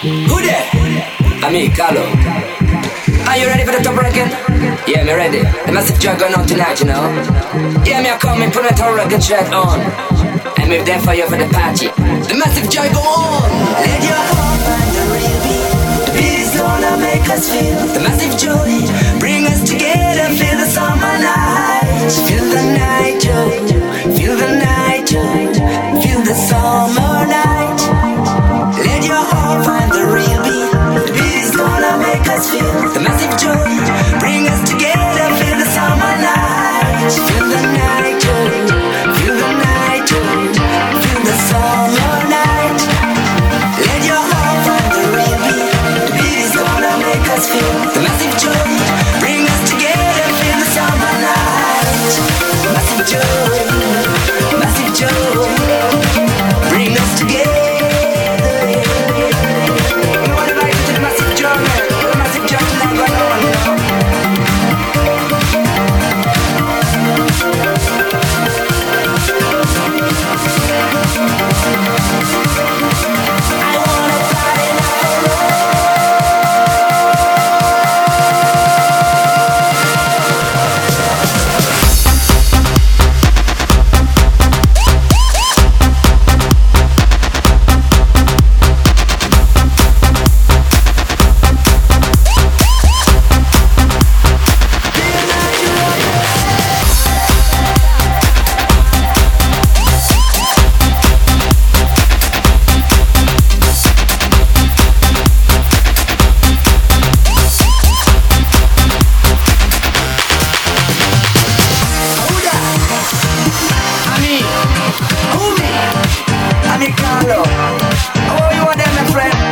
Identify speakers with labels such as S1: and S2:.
S1: Who there? I me Carlo. Are you ready for the top record? Yeah, me ready. The massive going on tonight, you know. Yeah, me I come and put my top record shirt on. And move that fire for the party. The massive jug go on.
S2: Let your heart find the real beat. The beat is gonna make us feel. The massive joy. Who me?
S1: I'm call up. How are you, them, my friend?